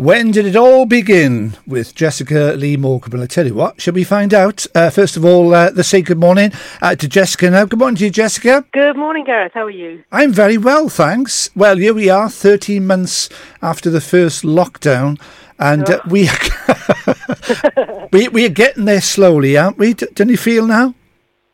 When did it all begin with Jessica Lee Morgan? I tell you what, shall we find out? Uh, first of all, uh, let's say good morning uh, to Jessica now. Good morning to you, Jessica. Good morning, Gareth. How are you? I'm very well, thanks. Well, here we are, 13 months after the first lockdown, and uh, we, we, we are getting there slowly, aren't we? D- don't you feel now?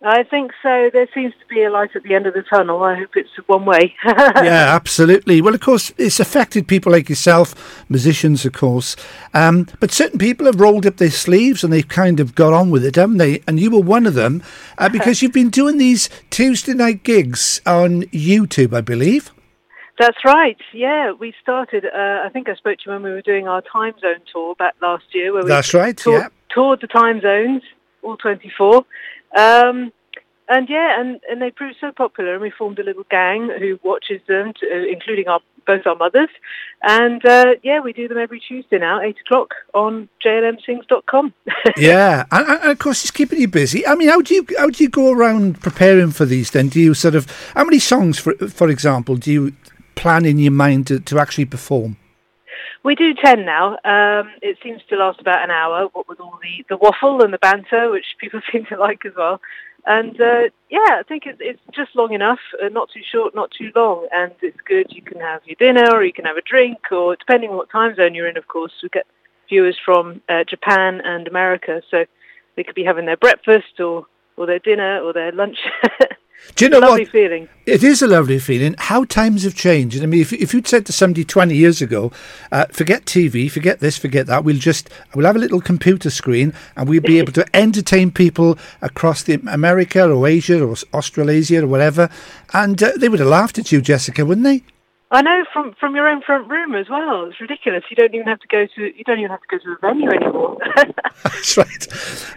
I think so. There seems to be a light at the end of the tunnel. I hope it's one way. yeah, absolutely. Well, of course, it's affected people like yourself, musicians, of course. Um, but certain people have rolled up their sleeves and they've kind of got on with it, haven't they? And you were one of them uh, because you've been doing these Tuesday night gigs on YouTube, I believe. That's right. Yeah, we started. Uh, I think I spoke to you when we were doing our time zone tour back last year. Where we That's right. Yeah. toured the time zones, all 24. Um, and yeah, and, and they proved so popular, and we formed a little gang who watches them, to, uh, including our both our mothers. And uh, yeah, we do them every Tuesday now, eight o'clock on jlmsings.com. yeah, and, and, of course it's keeping you busy. I mean, how do you how do you go around preparing for these? Then do you sort of how many songs, for for example, do you plan in your mind to, to actually perform? We do 10 now. Um, it seems to last about an hour, what with all the, the waffle and the banter, which people seem to like as well. And uh, yeah, I think it, it's just long enough, uh, not too short, not too long, and it's good. You can have your dinner, or you can have a drink, or depending on what time zone you're in, of course, we get viewers from uh, Japan and America, so they could be having their breakfast or or their dinner or their lunch. Do you know lovely what? feeling. It is a lovely feeling. How times have changed. I mean, if, if you'd said to somebody 20 years ago, uh, forget TV, forget this, forget that, we'll just, we'll have a little computer screen and we'll be able to entertain people across the America or Asia or Australasia or whatever. And uh, they would have laughed at you, Jessica, wouldn't they? I know from from your own front room as well. It's ridiculous. You don't even have to go to you don't even have to go to the venue anymore. That's right.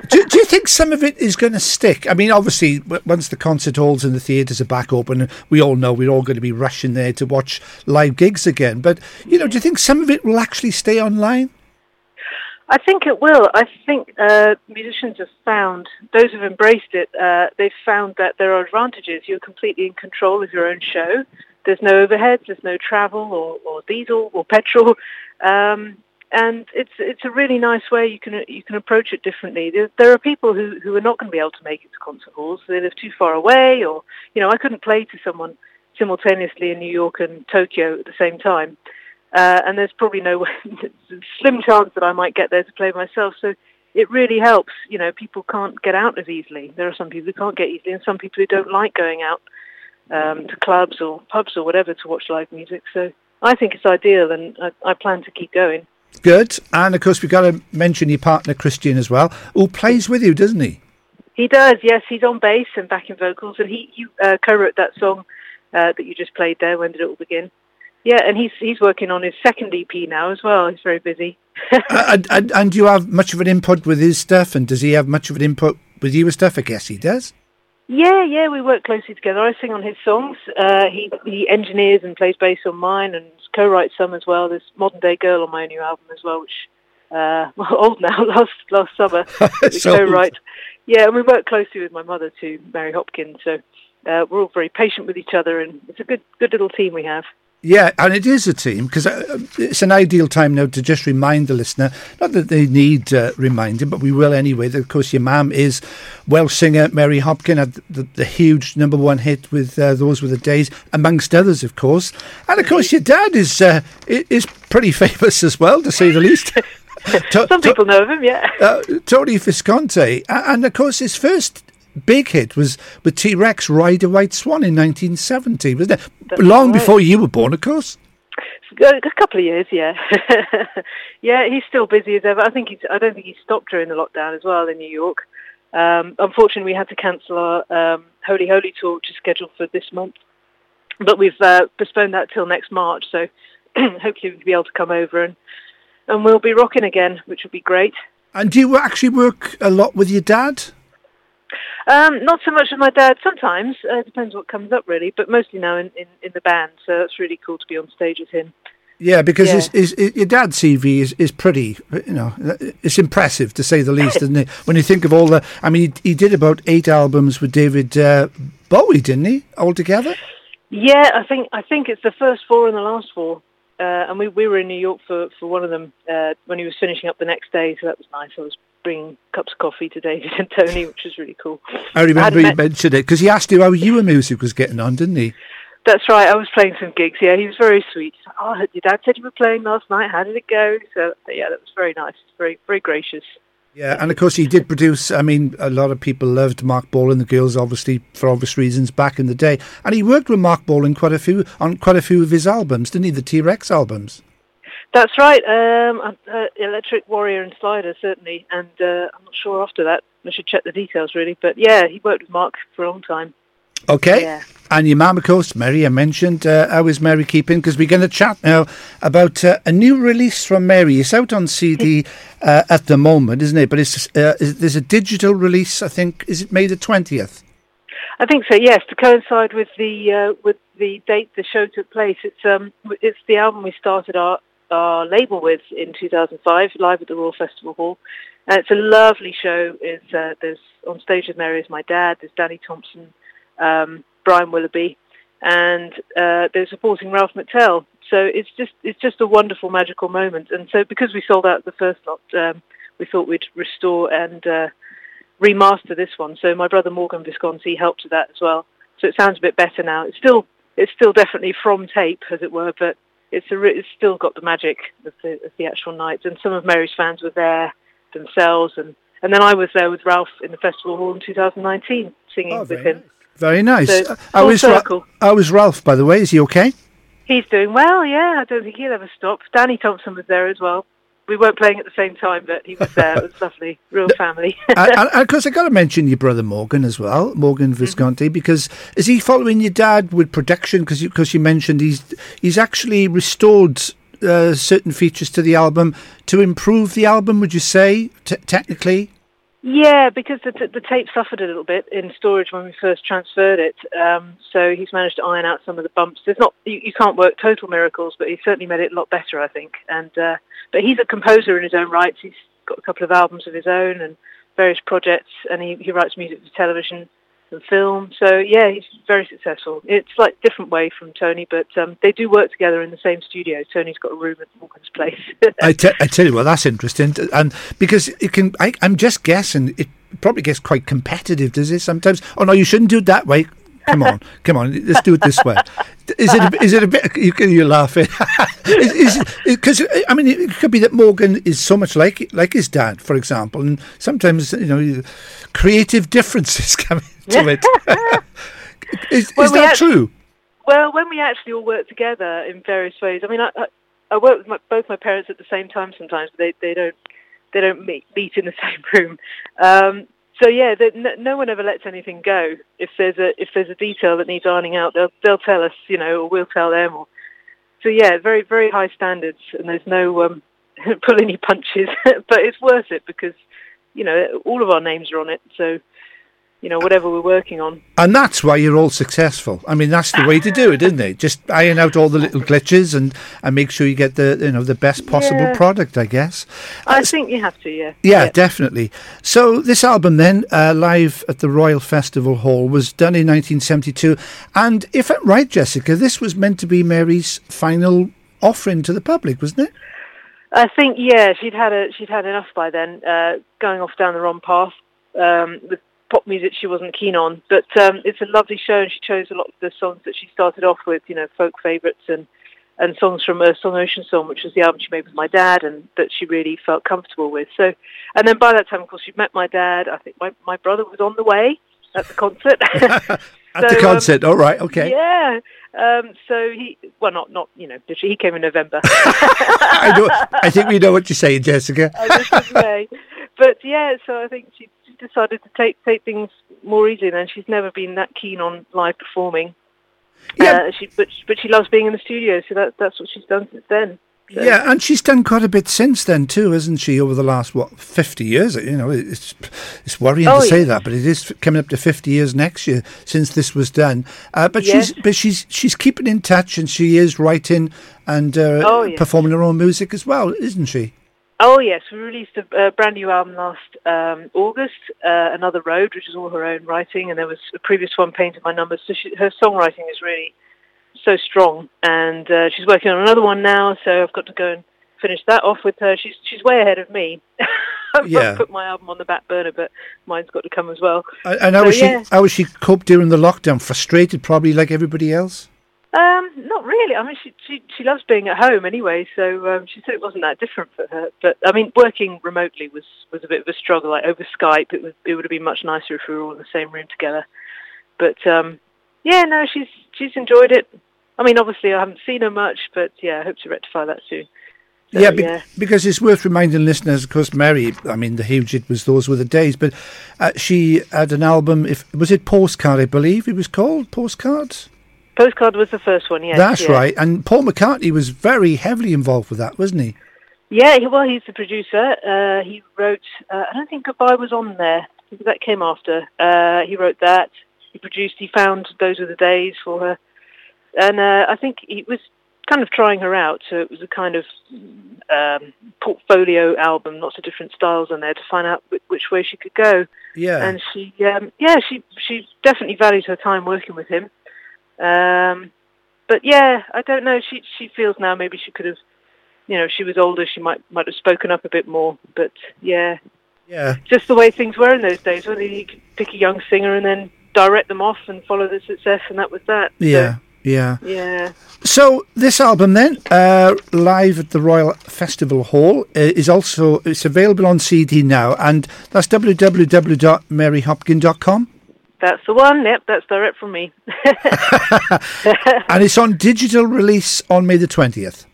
Do, do you think some of it is going to stick? I mean, obviously, once the concert halls and the theatres are back open, we all know we're all going to be rushing there to watch live gigs again. But you know, do you think some of it will actually stay online? I think it will. I think uh, musicians have found, those who've embraced it, uh, they've found that there are advantages. You're completely in control of your own show. There's no overheads, there's no travel or, or diesel or petrol, um, and it's it's a really nice way you can you can approach it differently. There, there are people who, who are not going to be able to make it to concert halls. They live too far away, or you know, I couldn't play to someone simultaneously in New York and Tokyo at the same time, uh, and there's probably no slim chance that I might get there to play myself. So it really helps. You know, people can't get out as easily. There are some people who can't get easily, and some people who don't like going out um, to clubs or pubs or whatever to watch live music. So I think it's ideal, and I, I plan to keep going. Good, and of course we've got to mention your partner Christian as well, who plays with you, doesn't he? He does, yes. He's on bass and backing vocals, and he, he uh, co-wrote that song uh, that you just played there. When did it all begin? Yeah, and he's he's working on his second EP now as well. He's very busy. and, and, and do you have much of an input with his stuff? And does he have much of an input with you stuff? I guess he does. Yeah, yeah, we work closely together. I sing on his songs. Uh, he he engineers and plays bass on mine, and co-writes some as well. There's Modern Day Girl on my new album as well, which uh, well, old now, last last summer. so co-write. Yeah, and we work closely with my mother too, Mary Hopkins. So uh, we're all very patient with each other, and it's a good good little team we have. Yeah, and it is a team because uh, it's an ideal time now to just remind the listener, not that they need uh, reminding, but we will anyway. That of course your mum is Welsh singer Mary Hopkin had the, the huge number one hit with uh, those were the days, amongst others, of course. And of course your dad is uh, is pretty famous as well, to say the least. Some people know of him, yeah. Uh, Tony Visconti, and of course his first big hit was with T Rex Ride a White Swan in 1970, wasn't it? That's Long right. before you were born, of course. A couple of years, yeah. yeah, he's still busy as ever. I think he's, I don't think he stopped during the lockdown as well in New York. Um, unfortunately, we had to cancel our um, Holy Holy tour, which is scheduled for this month. But we've uh, postponed that till next March, so hopefully we'll be able to come over and, and we'll be rocking again, which would be great. And do you actually work a lot with your dad? Um, not so much with my dad. Sometimes uh, it depends what comes up, really. But mostly now in, in, in the band. So it's really cool to be on stage with him. Yeah, because Yeah. His, his, his, your dad's CV is, is pretty, you know, it's impressive to say the least, isn't it? When you think of all the, I mean, he, he did about eight albums with David uh, Bowie, didn't he, altogether? Yeah, I think I think it's the first four and the last four. Uh, and we, we were in New York for, for one of them uh, when he was finishing up the next day, so that was nice. I was bringing cups of coffee to David and Tony, which was really cool. I remember I you met- mentioned it because he asked you how your music was getting on, didn't he? That's right. I was playing some gigs. Yeah, he was very sweet. Oh, your dad said you were playing last night. How did it go? So yeah, that was very nice. Very very gracious. Yeah, and of course he did produce. I mean, a lot of people loved Marc Bolan and the Girls, obviously for obvious reasons, back in the day. And he worked with Marc Bolan quite a few on quite a few of his albums, didn't he? The T Rex albums. That's right. Um, uh, uh, Electric Warrior and Slider certainly, and uh, I'm not sure after that. I should check the details really, but yeah, he worked with Marc for a long time. Okay. Yeah. And your mum, of course, Mary, I mentioned. Uh, how is Mary keeping? Because we're going to chat now about uh, a new release from Mary. It's out on CD uh, at the moment, isn't it? But it's uh, is, there's a digital release, I think. Is it May the 20th? I think so, yes, to coincide with the uh, with the date the show took place. It's um it's the album we started our, our label with in 2005, live at the Royal Festival Hall. And it's a lovely show. It's, uh, there's on stage with Mary is my dad, there's Danny Thompson, um, Brian Willoughby, and uh, they're supporting Ralph McTell. So it's just it's just a wonderful magical moment. And so because we sold out the first lot, um, we thought we'd restore and uh, remaster this one. So my brother Morgan Visconti helped with that as well. So it sounds a bit better now. It's still it's still definitely from tape, as it were, but it's a, it's still got the magic of the, of the actual night. And some of Mary's fans were there themselves, and and then I was there with Ralph in the festival hall in 2019 singing oh, with him. Nice. Very nice. So, how, is Ra- was Ralph, by the way? Is he okay? He's doing well, yeah. I don't think he'll ever stop. Danny Thompson was there as well. We weren't playing at the same time, but he was there. It was lovely, real family. and, of course, I got to mention your brother Morgan as well, Morgan mm-hmm. Visconti, mm-hmm. because is he following your dad with production? Because you, cause you mentioned he's he's actually restored uh, certain features to the album to improve the album. Would you say t- technically? Yeah, because the, the tape suffered a little bit in storage when we first transferred it. Um, so he's managed to iron out some of the bumps. There's not you, you, can't work total miracles, but he certainly made it a lot better, I think. And uh, but he's a composer in his own right. He's got a couple of albums of his own and various projects, and he, he writes music for television and film. So yeah, he's very successful. It's like different way from Tony, but um, they do work together in the same studio. Tony's got a room at Morgan's place. I, te- I tell you what, that's interesting, and because it can, I, I'm just guessing it probably gets quite competitive, does it? Sometimes. Oh no, you shouldn't do it that way. Come on, come on, let's do it this way. Is it? A, is it a bit? You, you're laughing. Because I mean, it could be that Morgan is so much like like his dad, for example, and sometimes you know, creative differences come into it. is, is that actually, true? Well, when we actually all work together in various ways, I mean, I, I, I work with my, both my parents at the same time sometimes, but they they don't they don't meet, meet in the same room. Um, so yeah, no, no, one ever lets anything go. If there's a if there's a detail that needs ironing out, they'll they'll tell us, you know, or we'll tell them. Or so yeah, very very high standards, and there's no um, pull any punches, but it's worth it because you know all of our names are on it. So you know, whatever we're working on. And that's why you're all successful. I mean, that's the way to do it, isn't it? Just iron out all the little glitches and, and make sure you get the you know the best possible yeah. product. I guess. I uh, think you have to. Yeah. Yeah, yeah. definitely. So this album then, uh, live at the Royal Festival Hall, was done in 1972, and if I'm right, Jessica, this was meant to be Mary's final offering to the public, wasn't it? I think yeah, she'd had a she'd had enough by then, uh, going off down the wrong path um, with pop music she wasn't keen on. But um, it's a lovely show, and she chose a lot of the songs that she started off with, you know, folk favourites and and songs from Earth Song Ocean Song, which was the album she made with my dad, and that she really felt comfortable with. So, and then by that time, of course, she'd met my dad. I think my my brother was on the way at the concert. at so, the um, concert, um, all right, okay. Yeah. Um, so he, well, not not you know, he came in November. I know. I think we know what you're saying, Jessica. but yeah, so I think she decided to take take things more easily. Then she's never been that keen on live performing. Yeah, uh, she, but but she loves being in the studio, so that that's what she's done since then. So. Yeah, and she's done quite a bit since then too, hasn't she? Over the last what fifty years, you know, it's it's worrying oh, to say yeah. that, but it is coming up to fifty years next year since this was done. Uh, but yes. she's but she's she's keeping in touch, and she is writing and uh, oh, yeah. performing her own music as well, isn't she? Oh yes, we released a, a brand new album last um, August, uh, Another Road, which is all her own writing, and there was a previous one, Painting by Numbers. So she, her songwriting is really so strong. And uh, she's working on another one now, so I've got to go and finish that off with her. She's she's way ahead of me. I've Yeah. put my album on the back burner, but mine's got to come as well. And how So, was she? yeah. How was she coped during the lockdown? Frustrated, probably like everybody else. Um, not really. I mean, she she she loves being at home anyway, so um, she said it wasn't that different for her. But I mean, working remotely was was a bit of a struggle. Like over Skype, it was it would have been much nicer if we were all in the same room together. But um, yeah, no, she's she's enjoyed it. I mean, obviously, I haven't seen her much, but yeah, I hope to rectify that soon. So, yeah, be- yeah. because it's worth reminding listeners. Of course, Mary. I mean, the huge hit was "Those Were the Days," but uh, she had an album. If was it Postcard, I believe it was called Postcards. Postcard was the first one. Yes, That's yeah. right. And Paul McCartney was very heavily involved with that, wasn't he? Yeah, he- well, he's the producer. Uh, he wrote. Uh, I don't think Goodbye was on there. That came after. Uh, he wrote that. He produced. He found those were the days for her, and uh, I think he was kind of trying her out. So it was a kind of um, portfolio album, lots of different styles on there to find out which, which way she could go. Yeah. And she, um, yeah, she she definitely valued her time working with him. Um, but yeah, I don't know. She she feels now maybe she could have, you know, if she was older, she might might have spoken up a bit more. But yeah, yeah. just the way things were in those days, when you could pick a young singer and then direct them off and follow the success, and that was that. So, Yeah. Yeah. yeah. So this album then, uh, live at the Royal Festival Hall, uh, is also it's available on CD now, and that's www.maryhopkin.com, That's the one. Yep, that's direct from me. and it's on digital release on May the twentieth.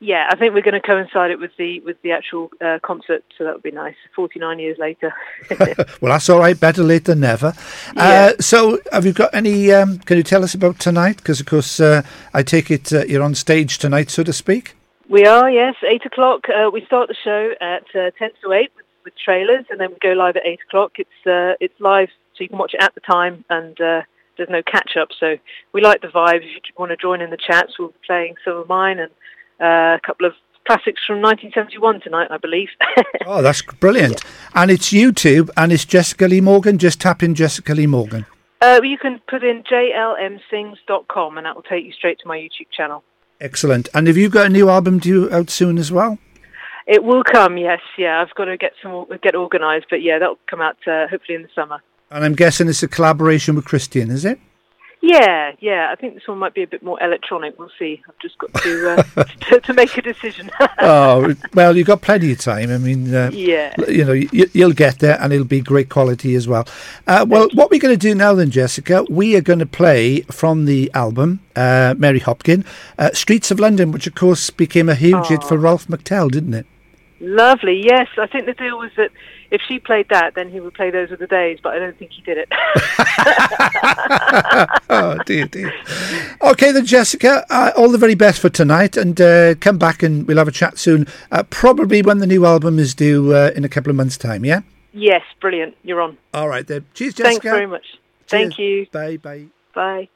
yeah, I think we're going to coincide it with the with the actual uh, concert, so that would be nice. Forty nine years later. Well, that's all right. Better late than never. Yeah. Uh, so, have you got any? Um, can you tell us about tonight? Because, of course, uh, I take it uh, you're on stage tonight, so to speak. We are, yes. Eight o'clock. Uh, we start the show at uh, ten to eight with, with trailers, and then we go live at eight o'clock. It's uh, it's live, so you can watch it at the time, and uh, there's no catch up. So we like the vibe. If you want to join in the chats, we'll be playing some of mine and uh, a couple of classics from 1971 tonight, I believe. Oh, that's brilliant! And it's YouTube, and it's Jessica Lee Morgan. Just tap in Jessica Lee Morgan. uh, you can put in jlmsings.com, and that will take you straight to my YouTube channel. Excellent. And have you got a new album due out soon as well? It will come, yes. Yeah, I've got to get some get organised, but yeah, that'll come out uh, hopefully in the summer. And I'm guessing it's a collaboration with Christian, is it? Yeah, yeah. I think this one might be a bit more electronic. We'll see. I've just got to uh, to, to make a decision. oh, well, you've got plenty of time. I mean, uh, yeah. you know, you, you'll get there and it'll be great quality as well. Uh, well, what we're going to do now then, Jessica, we are going to play from the album, uh, Mary Hopkin, uh, Streets of London, which of course became a huge hit for Ralph McTell, didn't it? Lovely. Yes, I think the deal was that if she played that, then he would play those were the days. But I don't think he did it. oh, dear, dear. Okay, then, Jessica, uh, all the very best for tonight and uh, come back and we'll have a chat soon, uh, probably when the new album is due uh, in a couple of months' time, yeah? yes, brilliant. You're on. All right, then. Cheers, Jessica. Thanks very much. Thank you. Bye, bye. Bye.